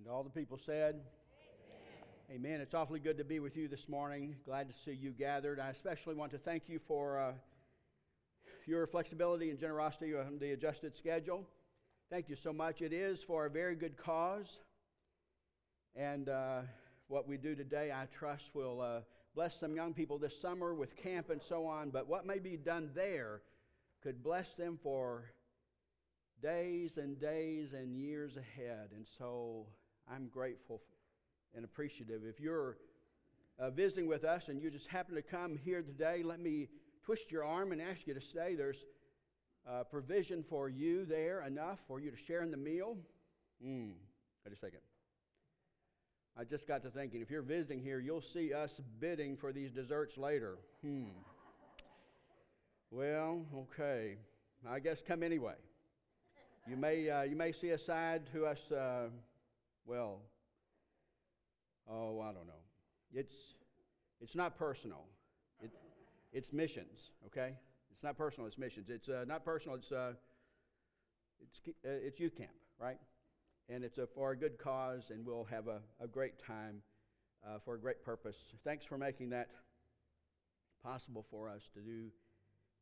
And all the people said, Amen. Amen. It's awfully good to be with you this morning. Glad to see you gathered. I especially want to thank you for uh, your flexibility and generosity on the adjusted schedule. Thank you so much. It is for a very good cause. And uh, what we do today, I trust, will uh, bless some young people this summer with camp and so on. But what may be done there could bless them for days and days and years ahead. And so I'm grateful and appreciative. If you're uh, visiting with us and you just happen to come here today, let me twist your arm and ask you to stay. There's uh, provision for you there enough for you to share in the meal. Mm, wait a second. I just got to thinking, if you're visiting here, you'll see us bidding for these desserts later. Hmm. Well, okay. I guess come anyway. You may, uh, you may see a side to us, uh, well, oh, I don't know. It's, it's not personal. It, it's missions, okay? It's not personal, it's missions. It's uh, not personal, it's, uh, it's, uh, it's youth camp, right? And it's a, for a good cause, and we'll have a, a great time uh, for a great purpose. Thanks for making that possible for us to do,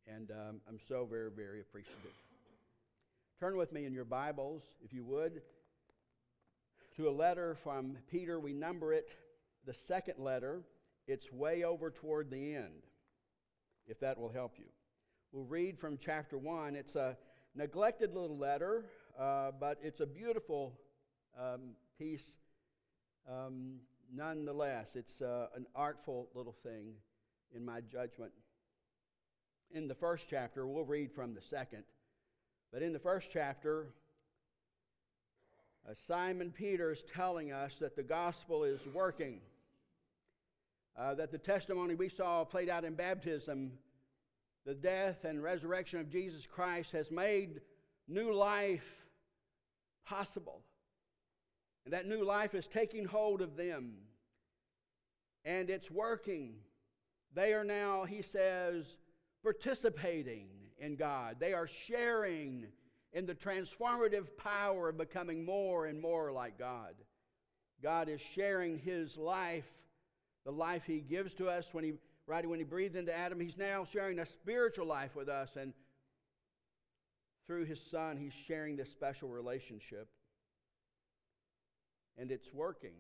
and um, I'm so very, very appreciative. Turn with me in your Bibles, if you would, to a letter from Peter. We number it the second letter. It's way over toward the end, if that will help you. We'll read from chapter 1. It's a neglected little letter, uh, but it's a beautiful um, piece um, nonetheless. It's uh, an artful little thing, in my judgment. In the first chapter, we'll read from the second. But in the first chapter, uh, Simon Peter is telling us that the gospel is working, uh, that the testimony we saw played out in baptism, the death and resurrection of Jesus Christ, has made new life possible. And that new life is taking hold of them. And it's working. They are now, he says, participating in God. They are sharing in the transformative power of becoming more and more like God. God is sharing his life, the life he gives to us when he right when he breathed into Adam, he's now sharing a spiritual life with us and through his son he's sharing this special relationship. And it's working.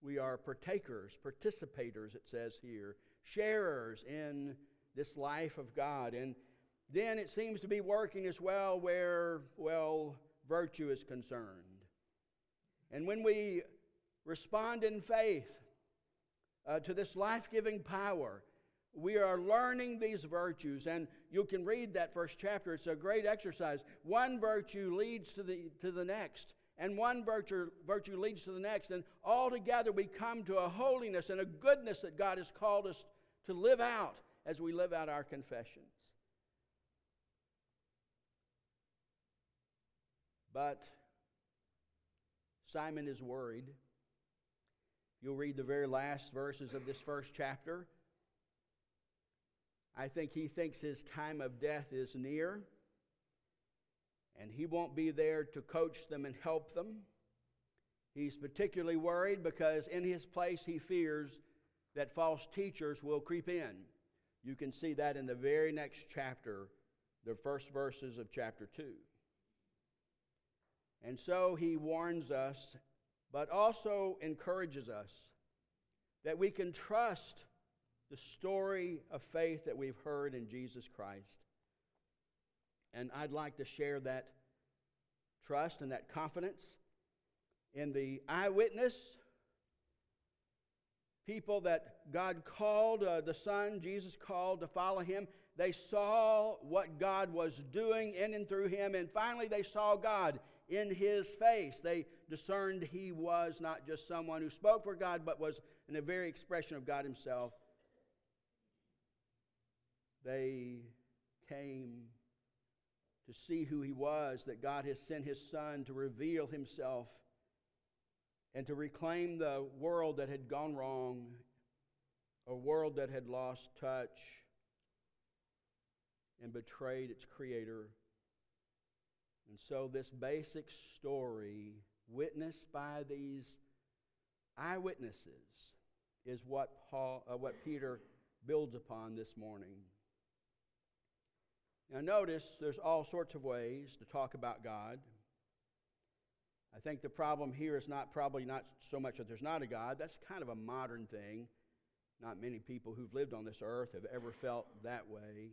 We are partakers, participators, it says here, sharers in this life of God. And then it seems to be working as well where, well, virtue is concerned. And when we respond in faith uh, to this life giving power, we are learning these virtues. And you can read that first chapter. It's a great exercise. One virtue leads to the, to the next, and one virtue, virtue leads to the next. And all together we come to a holiness and a goodness that God has called us to live out as we live out our confessions. But Simon is worried. You'll read the very last verses of this first chapter. I think he thinks his time of death is near, and he won't be there to coach them and help them. He's particularly worried because in his place he fears that false teachers will creep in. You can see that in the very next chapter, the first verses of chapter 2. And so he warns us, but also encourages us that we can trust the story of faith that we've heard in Jesus Christ. And I'd like to share that trust and that confidence in the eyewitness people that God called, uh, the Son, Jesus called to follow him. They saw what God was doing in and through him, and finally they saw God in his face. They discerned he was not just someone who spoke for God, but was in the very expression of God himself. They came to see who he was, that God has sent his Son to reveal himself and to reclaim the world that had gone wrong, a world that had lost touch and betrayed its creator. And so, this basic story witnessed by these eyewitnesses, is what, Paul, uh, what Peter builds upon this morning. Now, notice there's all sorts of ways to talk about God. I think the problem here is not probably not so much that there's not a God. That's kind of a modern thing. Not many people who've lived on this earth have ever felt that way.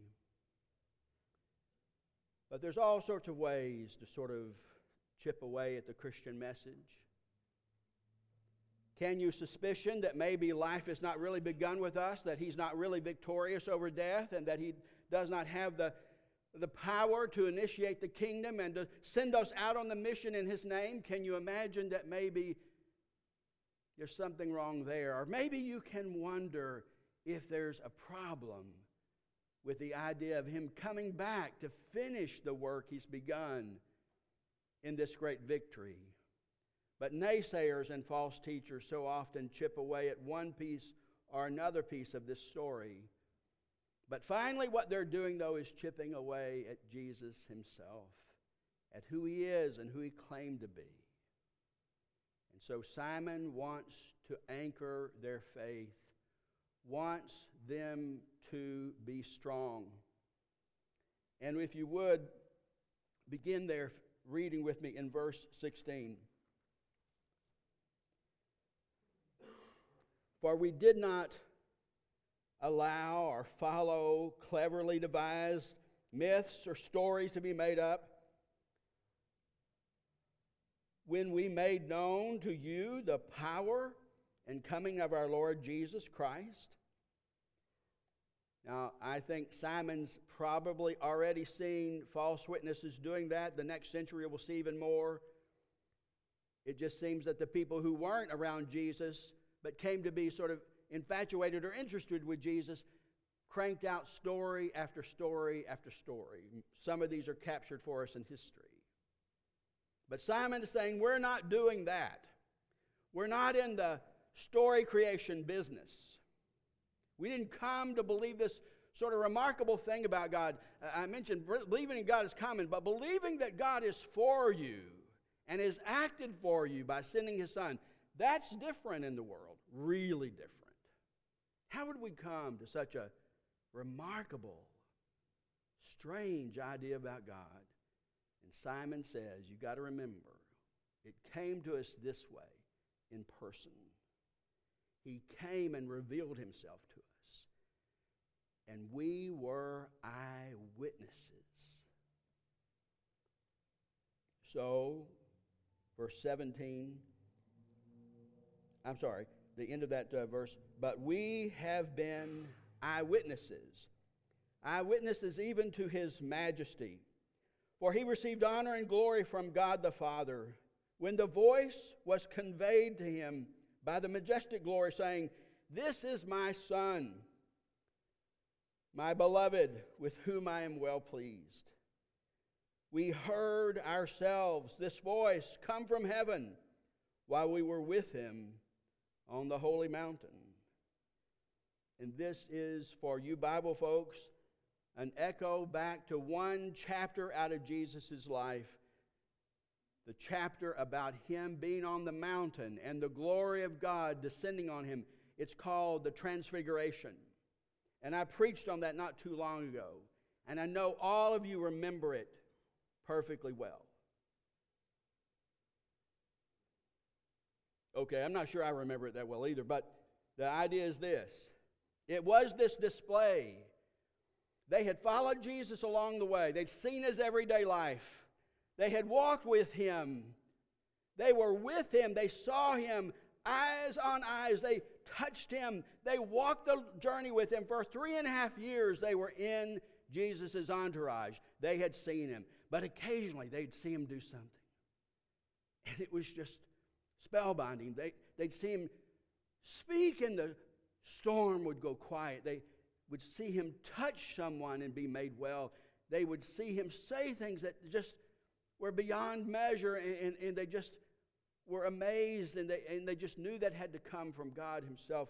But there's all sorts of ways to sort of chip away at the Christian message. Can you suspicion that maybe life has not really begun with us, that He's not really victorious over death, and that He does not have the, the power to initiate the kingdom and to send us out on the mission in His name? Can you imagine that maybe there's something wrong there? Or maybe you can wonder if there's a problem with the idea of Him coming back to finish the work He's begun in this great victory. But naysayers and false teachers so often chip away at one piece or another piece of this story. But finally, what they're doing, though, is chipping away at Jesus himself, at who he is and who he claimed to be. And so Simon wants to anchor their faith, wants them to be strong. And if you would, begin there reading with me in verse 16. For we did not allow or follow cleverly devised myths or stories to be made up when we made known to you the power and coming of our Lord Jesus Christ. Now, I think Simon's probably already seen false witnesses doing that. The next century will see even more. It just seems that the people who weren't around Jesus but came to be sort of infatuated or interested with Jesus, cranked out story after story after story. Some of these are captured for us in history. But Simon is saying, We're not doing that. We're not in the story creation business. We didn't come to believe this sort of remarkable thing about God. I mentioned believing in God is common, but believing that God is for you and has acted for you by sending his son, that's different in the world really different. How would we come to such a remarkable, strange idea about God? And Simon says, you got to remember, it came to us this way in person. He came and revealed himself to us. And we were eyewitnesses. So, verse 17, I'm sorry, the end of that uh, verse. But we have been eyewitnesses, eyewitnesses even to his majesty. For he received honor and glory from God the Father when the voice was conveyed to him by the majestic glory, saying, This is my Son, my beloved, with whom I am well pleased. We heard ourselves this voice come from heaven while we were with him on the holy mountain. And this is for you Bible folks an echo back to one chapter out of Jesus' life the chapter about him being on the mountain and the glory of God descending on him. It's called the Transfiguration. And I preached on that not too long ago. And I know all of you remember it perfectly well. Okay, I'm not sure I remember it that well either, but the idea is this it was this display. They had followed Jesus along the way, they'd seen his everyday life, they had walked with him, they were with him, they saw him eyes on eyes, they touched him, they walked the journey with him. For three and a half years, they were in Jesus' entourage. They had seen him, but occasionally they'd see him do something. And it was just spellbinding. They, they'd see him speak, and the storm would go quiet. They would see him touch someone and be made well. They would see him say things that just were beyond measure, and, and, and they just were amazed, and they, and they just knew that had to come from God Himself.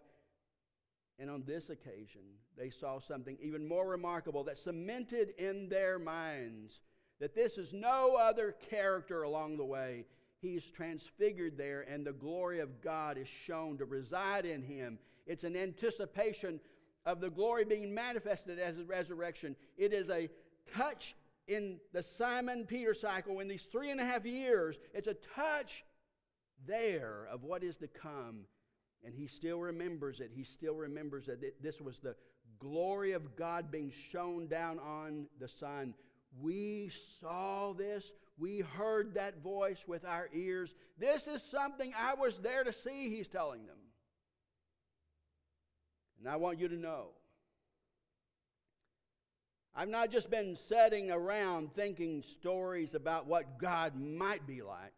And on this occasion, they saw something even more remarkable that cemented in their minds that this is no other character along the way. he's transfigured there and the glory of God is shown to reside in him. It's an anticipation of the glory being manifested as a resurrection. It is a touch in the Simon Peter cycle in these three and a half years. It's a touch there of what is to come. And he still remembers it. He still remembers that this was the glory of God being shown down on the Son. We saw this. We heard that voice with our ears. This is something I was there to see, he's telling them. And I want you to know I've not just been sitting around thinking stories about what God might be like.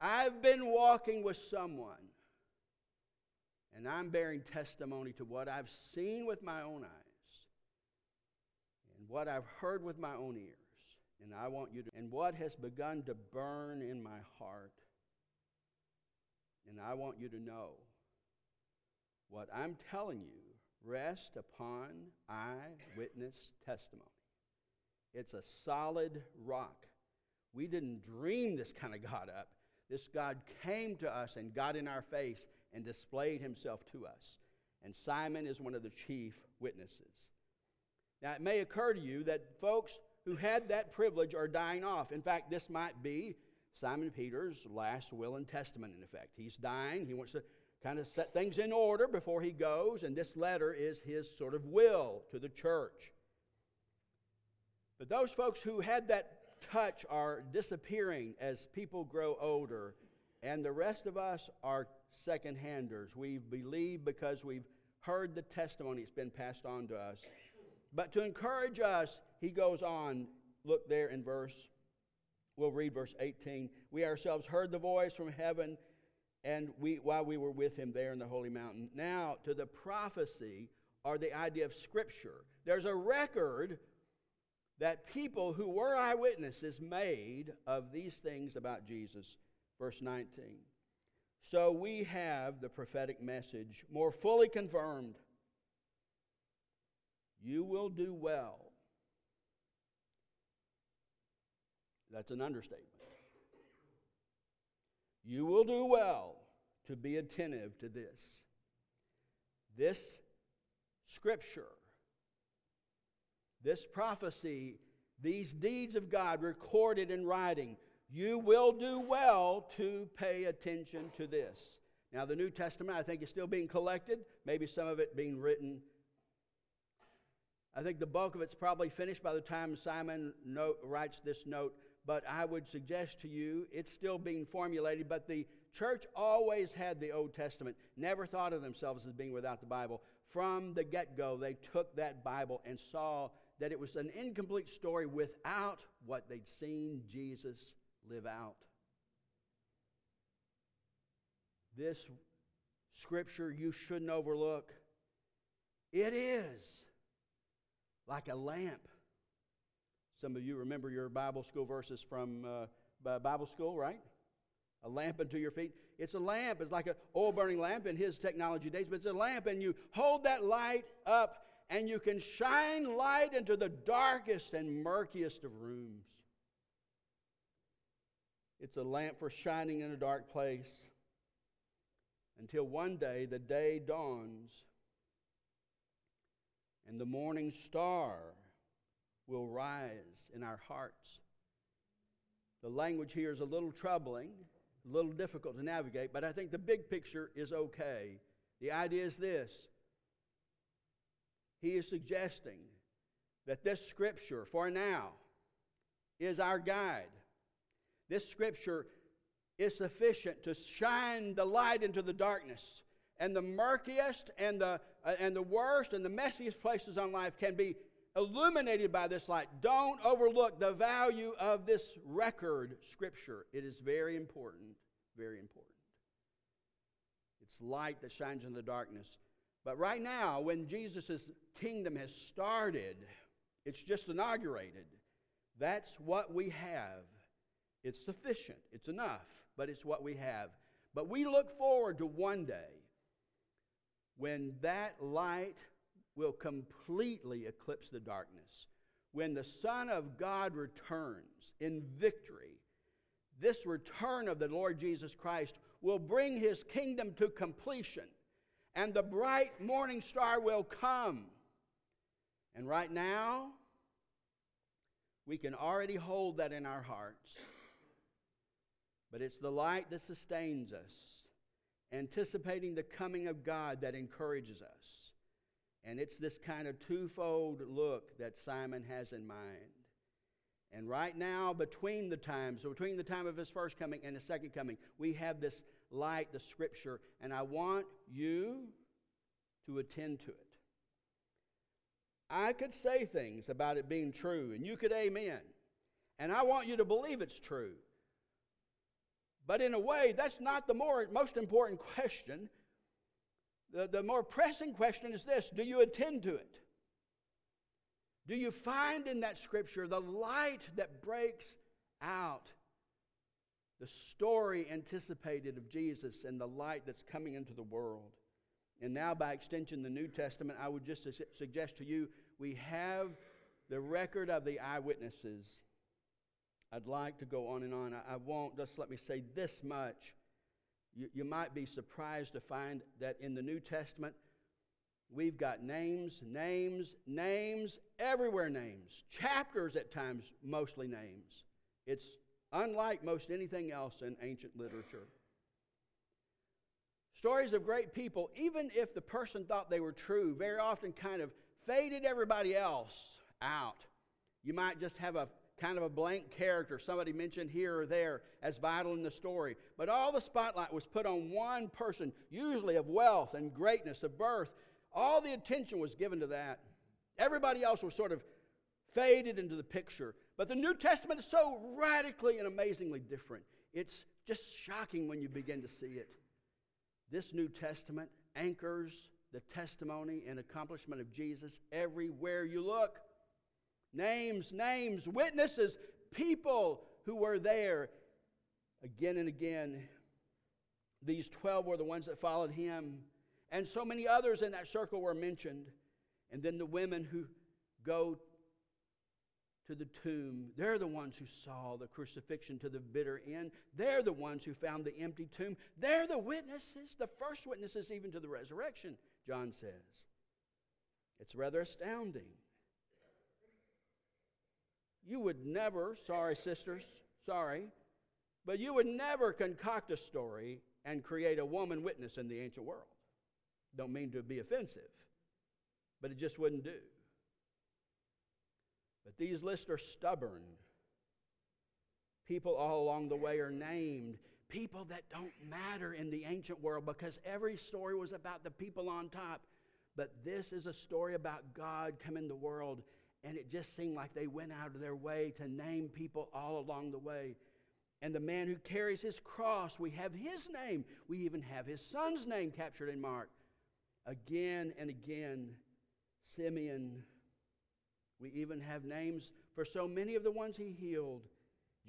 I've been walking with someone, and I'm bearing testimony to what I've seen with my own eyes and what I've heard with my own ears. And I want you to, and what has begun to burn in my heart. And I want you to know what I'm telling you rest upon eyewitness testimony. It's a solid rock. We didn't dream this kind of God up. This God came to us and got in our face and displayed himself to us. And Simon is one of the chief witnesses. Now, it may occur to you that folks who had that privilege are dying off. In fact, this might be Simon Peter's last will and testament, in effect. He's dying. He wants to kind of set things in order before he goes, and this letter is his sort of will to the church. But those folks who had that touch are disappearing as people grow older, and the rest of us are second handers. We believe because we've heard the testimony that's been passed on to us. But to encourage us, he goes on, look there in verse, we'll read verse 18. We ourselves heard the voice from heaven and we, while we were with him there in the holy mountain. Now, to the prophecy or the idea of Scripture, there's a record that people who were eyewitnesses made of these things about Jesus. Verse 19. So we have the prophetic message more fully confirmed. You will do well. That's an understatement. You will do well to be attentive to this. This scripture, this prophecy, these deeds of God recorded in writing, you will do well to pay attention to this. Now, the New Testament, I think, is still being collected, maybe some of it being written. I think the bulk of it's probably finished by the time Simon note, writes this note but I would suggest to you it's still being formulated. But the church always had the Old Testament, never thought of themselves as being without the Bible. From the get go, they took that Bible and saw that it was an incomplete story without what they'd seen Jesus live out. This scripture you shouldn't overlook. It is like a lamp some of you remember your Bible school verses from uh, Bible school, right? A lamp unto your feet. It's a lamp. It's like an oil burning lamp in his technology days, but it's a lamp, and you hold that light up, and you can shine light into the darkest and murkiest of rooms. It's a lamp for shining in a dark place until one day the day dawns and the morning star will rise in our hearts. The language here is a little troubling, a little difficult to navigate, but I think the big picture is okay. The idea is this He is suggesting that this scripture, for now, is our guide. This scripture is sufficient to shine the light into the darkness. And the murkiest and the, uh, and the worst and the messiest places on life can be illuminated by this light. Don't overlook the value of this record, Scripture. It is very important, very important. It's light that shines in the darkness. But right now, when Jesus' kingdom has started, it's just inaugurated. That's what we have. It's sufficient, it's enough, but it's what we have. But we look forward to one day when that light will completely eclipse the darkness. When the Son of God returns in victory, this return of the Lord Jesus Christ will bring his kingdom to completion, and the bright morning star will come. And right now, we can already hold that in our hearts. But it's the light that sustains us, anticipating the coming of God that encourages us. And it's this kind of twofold look that Simon has in mind. And right now, between the times, so between the time of his first coming and his second coming, we have this light, the scripture, and I want you to attend to it. I could say things about it being true, and you could amen. And I want you to believe it's true. But in a way, that's not the more, most important question. The, the more pressing question is this Do you attend to it? Do you find in that scripture the light that breaks out the story anticipated of Jesus and the light that's coming into the world? And now, by extension, the New Testament, I would just suggest to you we have the record of the eyewitnesses. I'd like to go on and on. I, I won't. Just let me say this much. You, you might be surprised to find that in the New Testament, We've got names, names, names, everywhere names. Chapters at times, mostly names. It's unlike most anything else in ancient literature. Stories of great people, even if the person thought they were true, very often kind of faded everybody else out. You might just have a kind of a blank character, somebody mentioned here or there as vital in the story. But all the spotlight was put on one person, usually of wealth and greatness, of birth, all the attention was given to that. Everybody else was sort of faded into the picture. But the New Testament is so radically and amazingly different. It's just shocking when you begin to see it. This New Testament anchors the testimony and accomplishment of Jesus everywhere you look. Names, names, witnesses, people who were there again and again. These 12 were the ones that followed him. And so many others in that circle were mentioned. And then the women who go to the tomb, they're the ones who saw the crucifixion to the bitter end. They're the ones who found the empty tomb. They're the witnesses, the first witnesses even to the resurrection, John says. It's rather astounding. You would never, sorry, sisters, sorry, but you would never concoct a story and create a woman witness in the ancient world. Don't mean to be offensive, but it just wouldn't do. But these lists are stubborn. People all along the way are named. People that don't matter in the ancient world because every story was about the people on top. But this is a story about God coming to the world, and it just seemed like they went out of their way to name people all along the way. And the man who carries his cross, we have his name. We even have his son's name captured in Mark again and again. Simeon. We even have names for so many of the ones he healed.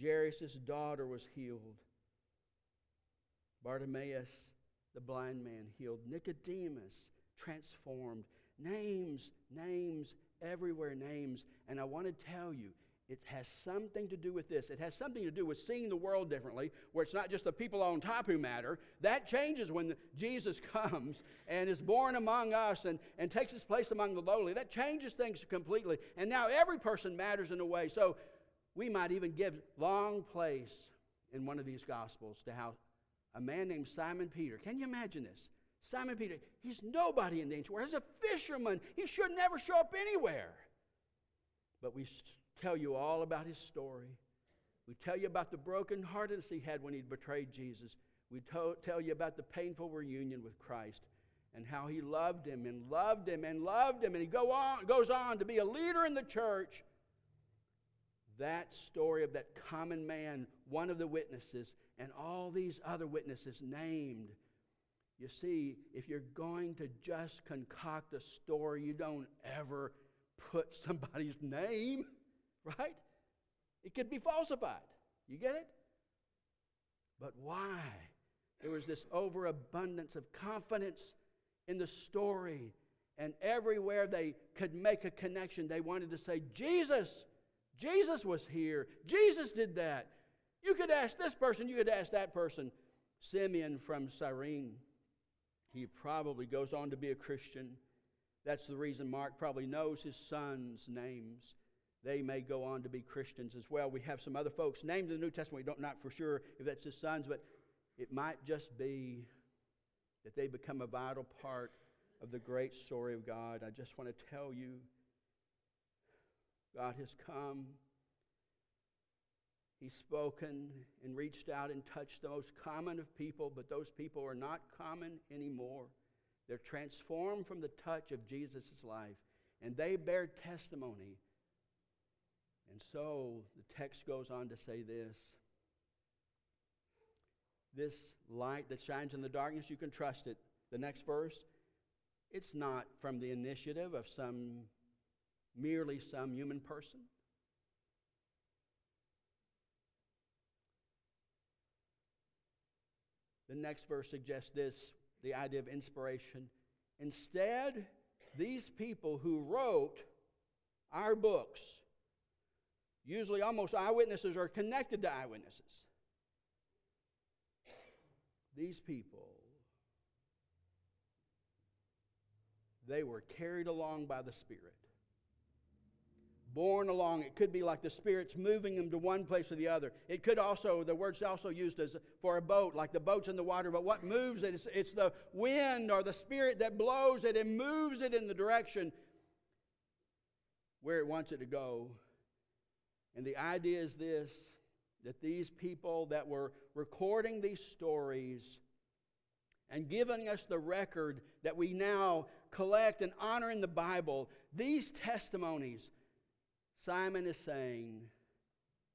Jairus' daughter was healed. Bartimaeus, the blind man, healed. Nicodemus, transformed. Names, names, everywhere names. And I want to tell you, it has something to do with this. It has something to do with seeing the world differently, where it's not just the people on top who matter. That changes when Jesus comes and is born among us and, and takes his place among the lowly. That changes things completely. And now every person matters in a way. So we might even give long place in one of these gospels to how a man named Simon Peter, can you imagine this? Simon Peter, he's nobody in the ancient world. He's a fisherman. He should never show up anywhere. But we tell you all about his story. We tell you about the broken brokenheartedness he had when he betrayed Jesus. We to- tell you about the painful reunion with Christ and how he loved him and loved him and loved him. And he go on, goes on to be a leader in the church. That story of that common man, one of the witnesses, and all these other witnesses named. You see, if you're going to just concoct a story, you don't ever put somebody's name right? It could be falsified. You get it? But why? There was this overabundance of confidence in the story. And everywhere they could make a connection, they wanted to say, Jesus, Jesus was here. Jesus did that. You could ask this person, you could ask that person. Simeon from Cyrene, he probably goes on to be a Christian. That's the reason Mark probably knows his sons' names. They may go on to be Christians as well. We have some other folks named in the New Testament. We don't not for sure if that's his sons, but it might just be that they become a vital part of the great story of God. I just want to tell you God has come. He's spoken and reached out and touched the most common of people, but those people are not common anymore. They're transformed from the touch of Jesus' life, and they bear testimony. And so the text goes on to say this this light that shines in the darkness, you can trust it. The next verse, it's not from the initiative of some merely some human person. The next verse suggests this the idea of inspiration. Instead, these people who wrote our books, usually almost eyewitnesses, are connected to eyewitnesses. These people, they were carried along by the Spirit borne along. It could be like the Spirit's moving them to one place or the other. It could also, the word's also used as for a boat, like the boat's in the water, but what moves it? It's, it's the wind or the Spirit that blows it and moves it in the direction where it wants it to go. And the idea is this that these people that were recording these stories and giving us the record that we now collect and honor in the Bible, these testimonies, Simon is saying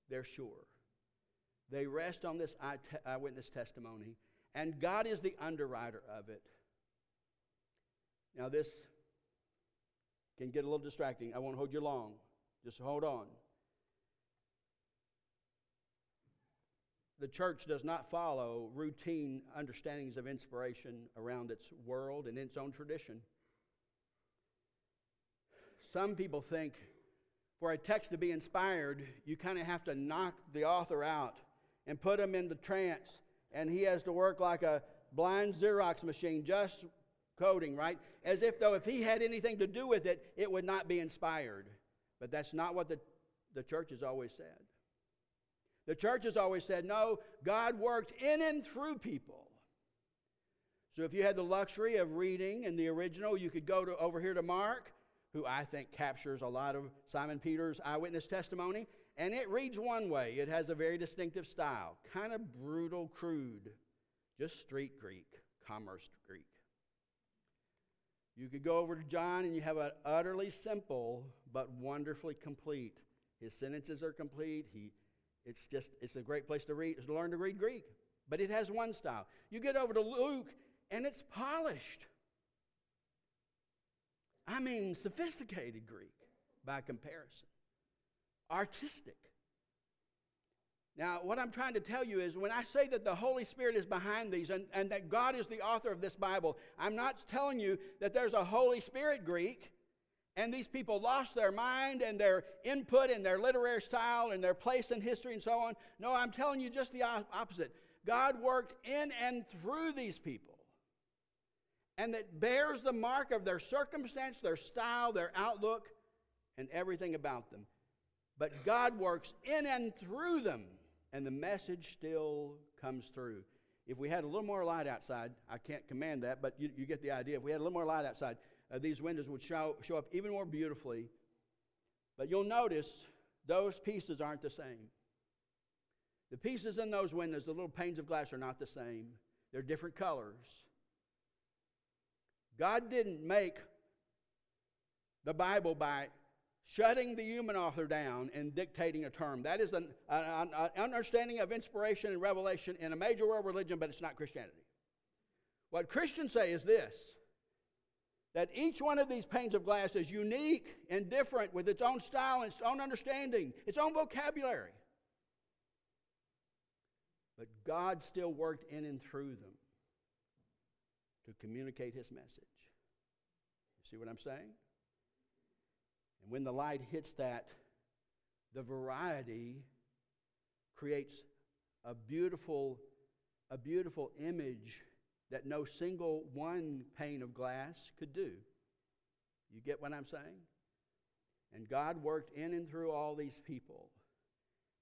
they're sure. They rest on this eyewitness testimony, and God is the underwriter of it. Now, this can get a little distracting. I won't hold you long. Just hold on. The church does not follow routine understandings of inspiration around its world and its own tradition. Some people think for a text to be inspired, you kind of have to knock the author out and put him into trance, and he has to work like a blind Xerox machine, just coding, right? As if, though, if he had anything to do with it, it would not be inspired. But that's not what the, the church has always said. The church has always said, no, God worked in and through people. So if you had the luxury of reading in the original, you could go to, over here to Mark who I think captures a lot of Simon Peter's eyewitness testimony. And it reads one way it has a very distinctive style, kind of brutal, crude, just street Greek, commerce Greek. You could go over to John and you have an utterly simple but wonderfully complete. His sentences are complete. He, it's just, it's a great place to read, to learn to read Greek. But it has one style. You get over to Luke and it's polished. I mean, sophisticated Greek by comparison, artistic. Now, what I'm trying to tell you is when I say that the Holy Spirit is behind these and, and that God is the author of this Bible, I'm not telling you that there's a Holy Spirit Greek and these people lost their mind and their input and their literary style and their place in history and so on. No, I'm telling you just the opposite. God worked in and through these people and that bears the mark of their circumstance, their style, their outlook, and everything about them. But God works in and through them, and the message still comes through. If we had a little more light outside, I can't command that, but you, you get the idea. If we had a little more light outside, uh, these windows would show, show up even more beautifully. But you'll notice those pieces aren't the same. The pieces in those windows, the little panes of glass, are not the same. They're different colors. God didn't make the Bible by shutting the human author down and dictating a term. That is an, an, an, understanding of inspiration and revelation in a major world religion, but it's not Christianity. What Christians say is this that each one of these panes of glass is unique and different with its own style and its own understanding, its own vocabulary. But God still worked in and through them to communicate his message. You see what I'm saying? And when the light hits that, the variety creates a beautiful, a beautiful image that no single one pane of glass could do. You get what I'm saying? And God worked in and through all these people.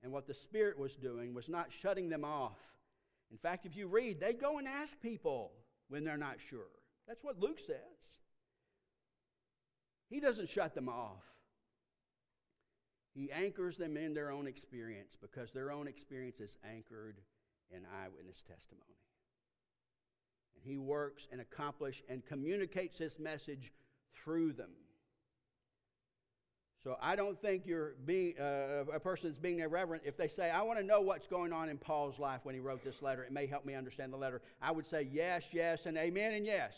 And what the Spirit was doing was not shutting them off. In fact, if you read, they go and ask people when they're not sure. That's what Luke says. He doesn't shut them off. He anchors them in their own experience because their own experience is anchored in eyewitness testimony. And he works and accomplishes and communicates this message through them. So I don't think you're being uh, a person that's being irreverent if they say, "I want to know what's going on in Paul's life when he wrote this letter. It may help me understand the letter." I would say yes, yes, and amen, and yes.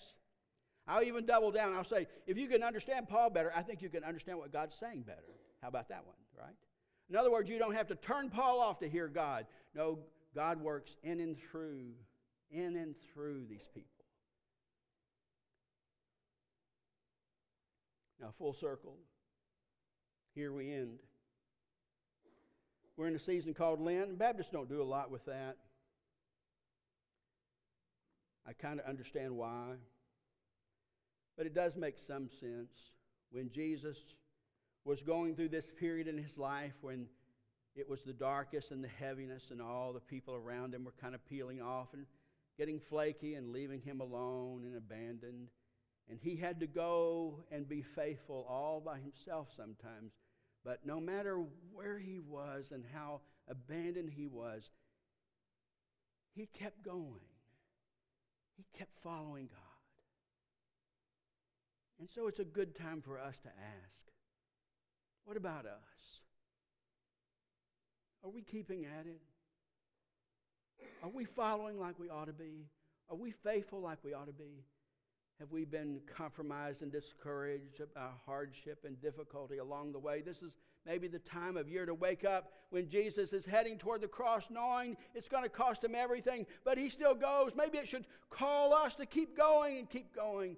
I'll even double down. I'll say, if you can understand Paul better, I think you can understand what God's saying better. How about that one, right? In other words, you don't have to turn Paul off to hear God. No, God works in and through, in and through these people. Now, full circle. Here we end. We're in a season called Lent. Baptists don't do a lot with that. I kind of understand why. But it does make some sense. When Jesus was going through this period in his life when it was the darkest and the heaviness, and all the people around him were kind of peeling off and getting flaky and leaving him alone and abandoned. And he had to go and be faithful all by himself sometimes. But no matter where he was and how abandoned he was, he kept going. He kept following God. And so it's a good time for us to ask what about us? Are we keeping at it? Are we following like we ought to be? Are we faithful like we ought to be? Have we been compromised and discouraged by hardship and difficulty along the way? This is maybe the time of year to wake up when Jesus is heading toward the cross, knowing it's going to cost him everything, but he still goes. Maybe it should call us to keep going and keep going.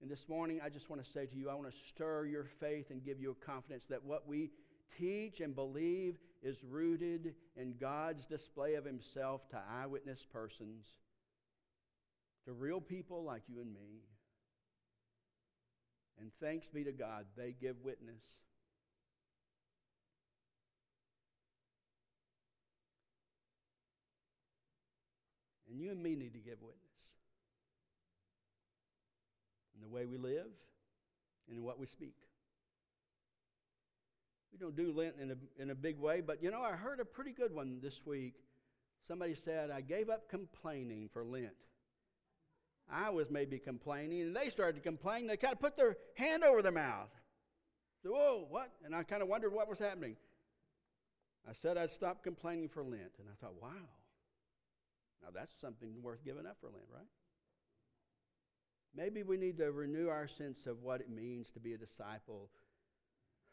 And this morning, I just want to say to you, I want to stir your faith and give you a confidence that what we teach and believe is rooted in God's display of Himself to eyewitness persons to real people like you and me. And thanks be to God, they give witness. And you and me need to give witness in the way we live and in what we speak. We don't do Lent in a, in a big way, but you know, I heard a pretty good one this week. Somebody said, I gave up complaining for Lent. I was maybe complaining, and they started to complain. They kind of put their hand over their mouth. So, whoa, what? And I kind of wondered what was happening. I said I'd stop complaining for Lent, and I thought, wow, now that's something worth giving up for Lent, right? Maybe we need to renew our sense of what it means to be a disciple,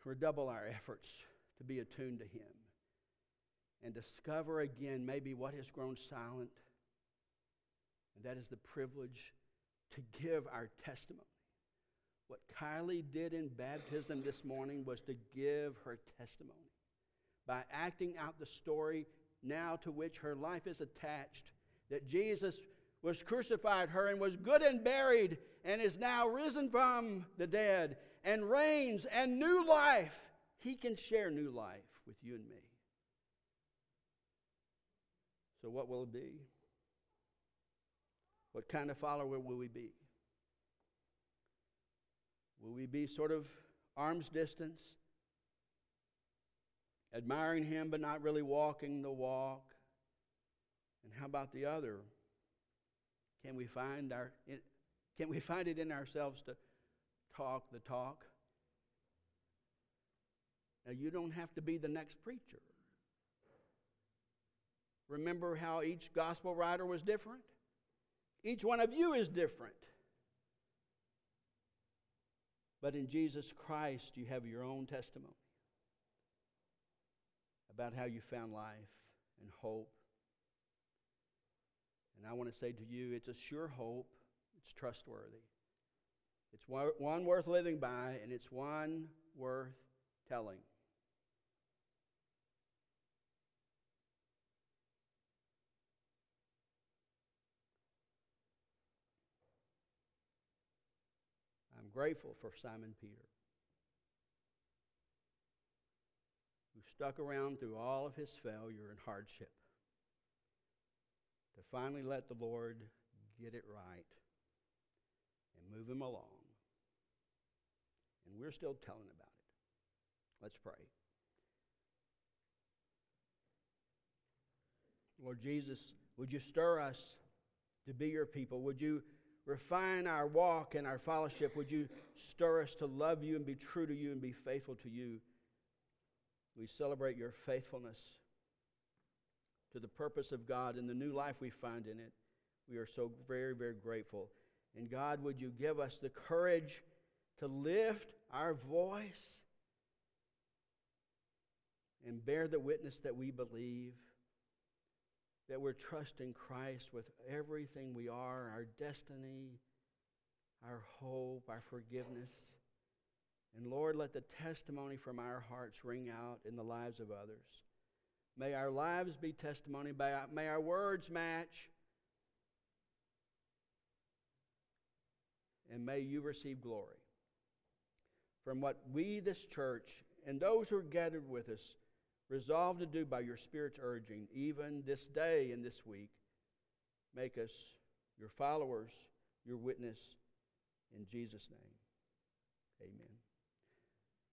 redouble our efforts to be attuned to Him, and discover again maybe what has grown silent and that is the privilege to give our testimony. What Kylie did in baptism this morning was to give her testimony by acting out the story now to which her life is attached that Jesus was crucified her and was good and buried and is now risen from the dead and reigns and new life. He can share new life with you and me. So, what will it be? What kind of follower will we be? Will we be sort of arm's distance, admiring him but not really walking the walk? And how about the other? Can we find our can we find it in ourselves to talk the talk? Now you don't have to be the next preacher. Remember how each gospel writer was different? Each one of you is different. But in Jesus Christ, you have your own testimony about how you found life and hope. And I want to say to you, it's a sure hope, it's trustworthy. It's one worth living by, and it's one worth telling. Grateful for Simon Peter, who stuck around through all of his failure and hardship to finally let the Lord get it right and move him along. And we're still telling about it. Let's pray. Lord Jesus, would you stir us to be your people? Would you refine our walk and our fellowship? Would you stir us to love you and be true to you and be faithful to you? We celebrate your faithfulness to the purpose of God and the new life we find in it. We are so very, very grateful. And God, would you give us the courage to lift our voice and bear the witness that we believe, that we're trusting Christ with everything we are our destiny, our hope, our forgiveness. And Lord, let the testimony from our hearts ring out in the lives of others. May our lives be testimony. May our words match. And may you receive glory from what we, this church, and those who are gathered with us, resolve to do by your Spirit's urging, even this day and this week. Make us your followers, your witness. In Jesus' name, amen.